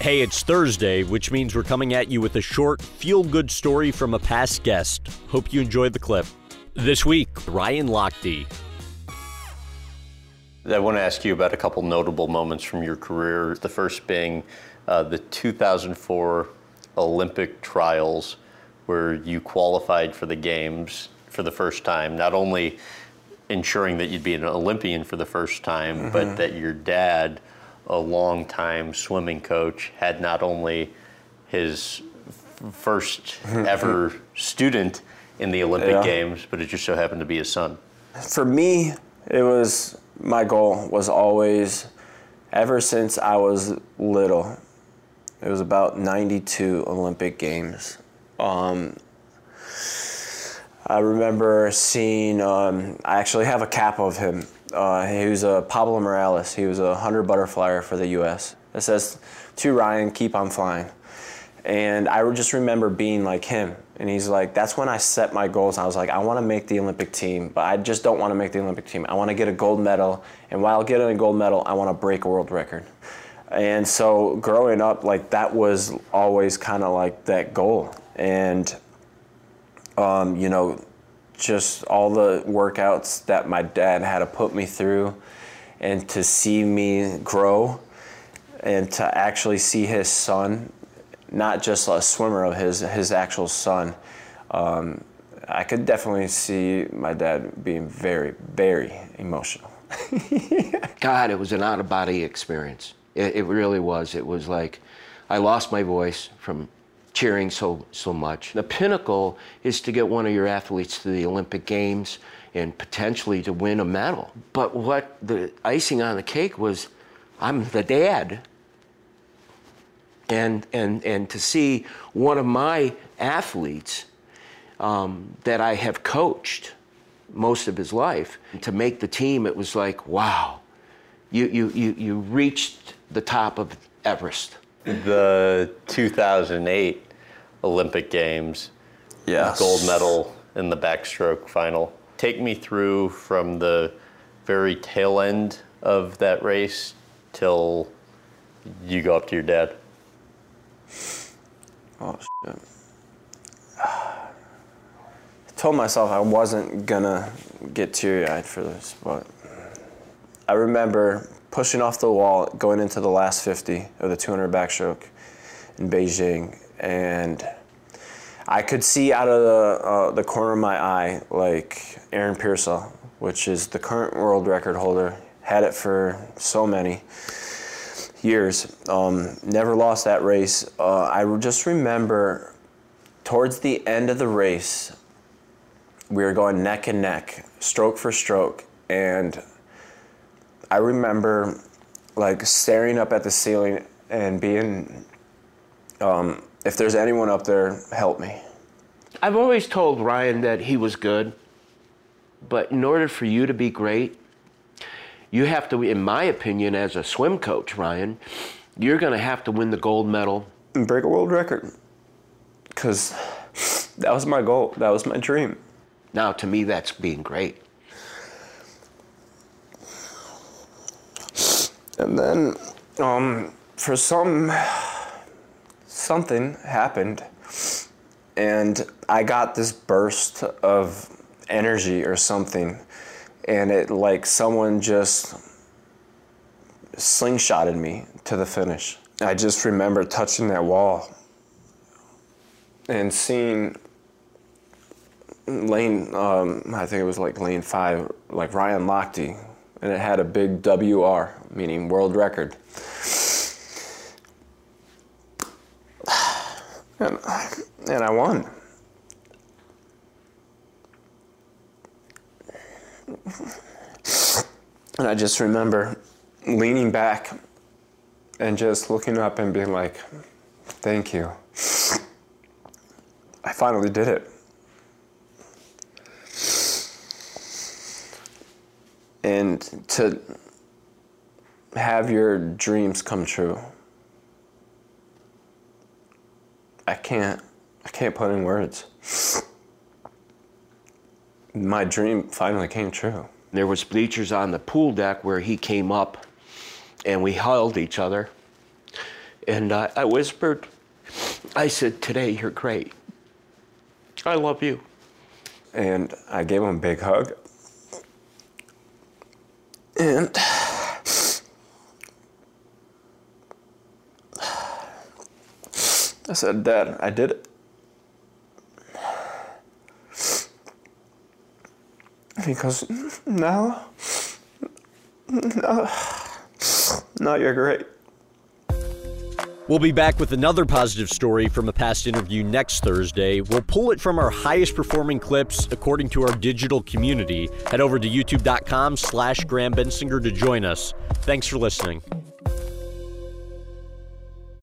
Hey, it's Thursday, which means we're coming at you with a short, feel good story from a past guest. Hope you enjoyed the clip. This week, Ryan Lochte. I want to ask you about a couple notable moments from your career. The first being uh, the 2004 Olympic trials, where you qualified for the Games for the first time, not only ensuring that you'd be an Olympian for the first time, mm-hmm. but that your dad a long-time swimming coach, had not only his first ever student in the Olympic yeah. Games, but it just so happened to be his son. For me, it was my goal was always, ever since I was little, it was about 92 Olympic Games. Um, I remember seeing, um, I actually have a cap of him uh, he was a Pablo Morales. He was a 100 butterflyer for the U.S. It says, to Ryan, keep on flying. And I just remember being like him. And he's like, that's when I set my goals. I was like, I want to make the Olympic team, but I just don't want to make the Olympic team. I want to get a gold medal. And while getting a gold medal, I want to break a world record. And so growing up, like that was always kind of like that goal. And, um, you know, just all the workouts that my dad had to put me through and to see me grow and to actually see his son, not just a swimmer of his, his actual son. Um, I could definitely see my dad being very, very emotional. God, it was an out of body experience. It, it really was. It was like I lost my voice from cheering so so much. The pinnacle is to get one of your athletes to the Olympic Games and potentially to win a medal. But what the icing on the cake was, I'm the dad. And and and to see one of my athletes um, that I have coached most of his life to make the team, it was like, wow, you you you you reached the top of Everest. The 2008 Olympic Games. Yes. Gold medal in the backstroke final. Take me through from the very tail end of that race till you go up to your dad. Oh shit. I told myself I wasn't gonna get teary eyed for this, but I remember pushing off the wall, going into the last 50 of the 200 backstroke in Beijing, and I could see out of the uh, the corner of my eye like Aaron Peirsol, which is the current world record holder, had it for so many years. Um, never lost that race. Uh, I just remember towards the end of the race, we were going neck and neck, stroke for stroke, and I remember like staring up at the ceiling and being um, if there's anyone up there, help me. I've always told Ryan that he was good, but in order for you to be great, you have to, in my opinion, as a swim coach, Ryan, you're going to have to win the gold medal and break a world record. Because that was my goal, that was my dream. Now, to me, that's being great. And then, um, for some something happened and I got this burst of energy or something and it like someone just slingshotted me to the finish. I just remember touching that wall and seeing lane, um, I think it was like lane five, like Ryan Lochte, and it had a big WR, meaning world record. And, and I won. And I just remember leaning back and just looking up and being like, thank you. I finally did it. And to have your dreams come true. I can't I can't put in words. My dream finally came true. There was bleachers on the pool deck where he came up and we held each other And uh, I whispered, I said, Today you're great. I love you. And I gave him a big hug. And I said, Dad, I did it. He goes, No. No. No, you're great. We'll be back with another positive story from a past interview next Thursday. We'll pull it from our highest performing clips according to our digital community. Head over to youtube.com slash Graham Bensinger to join us. Thanks for listening.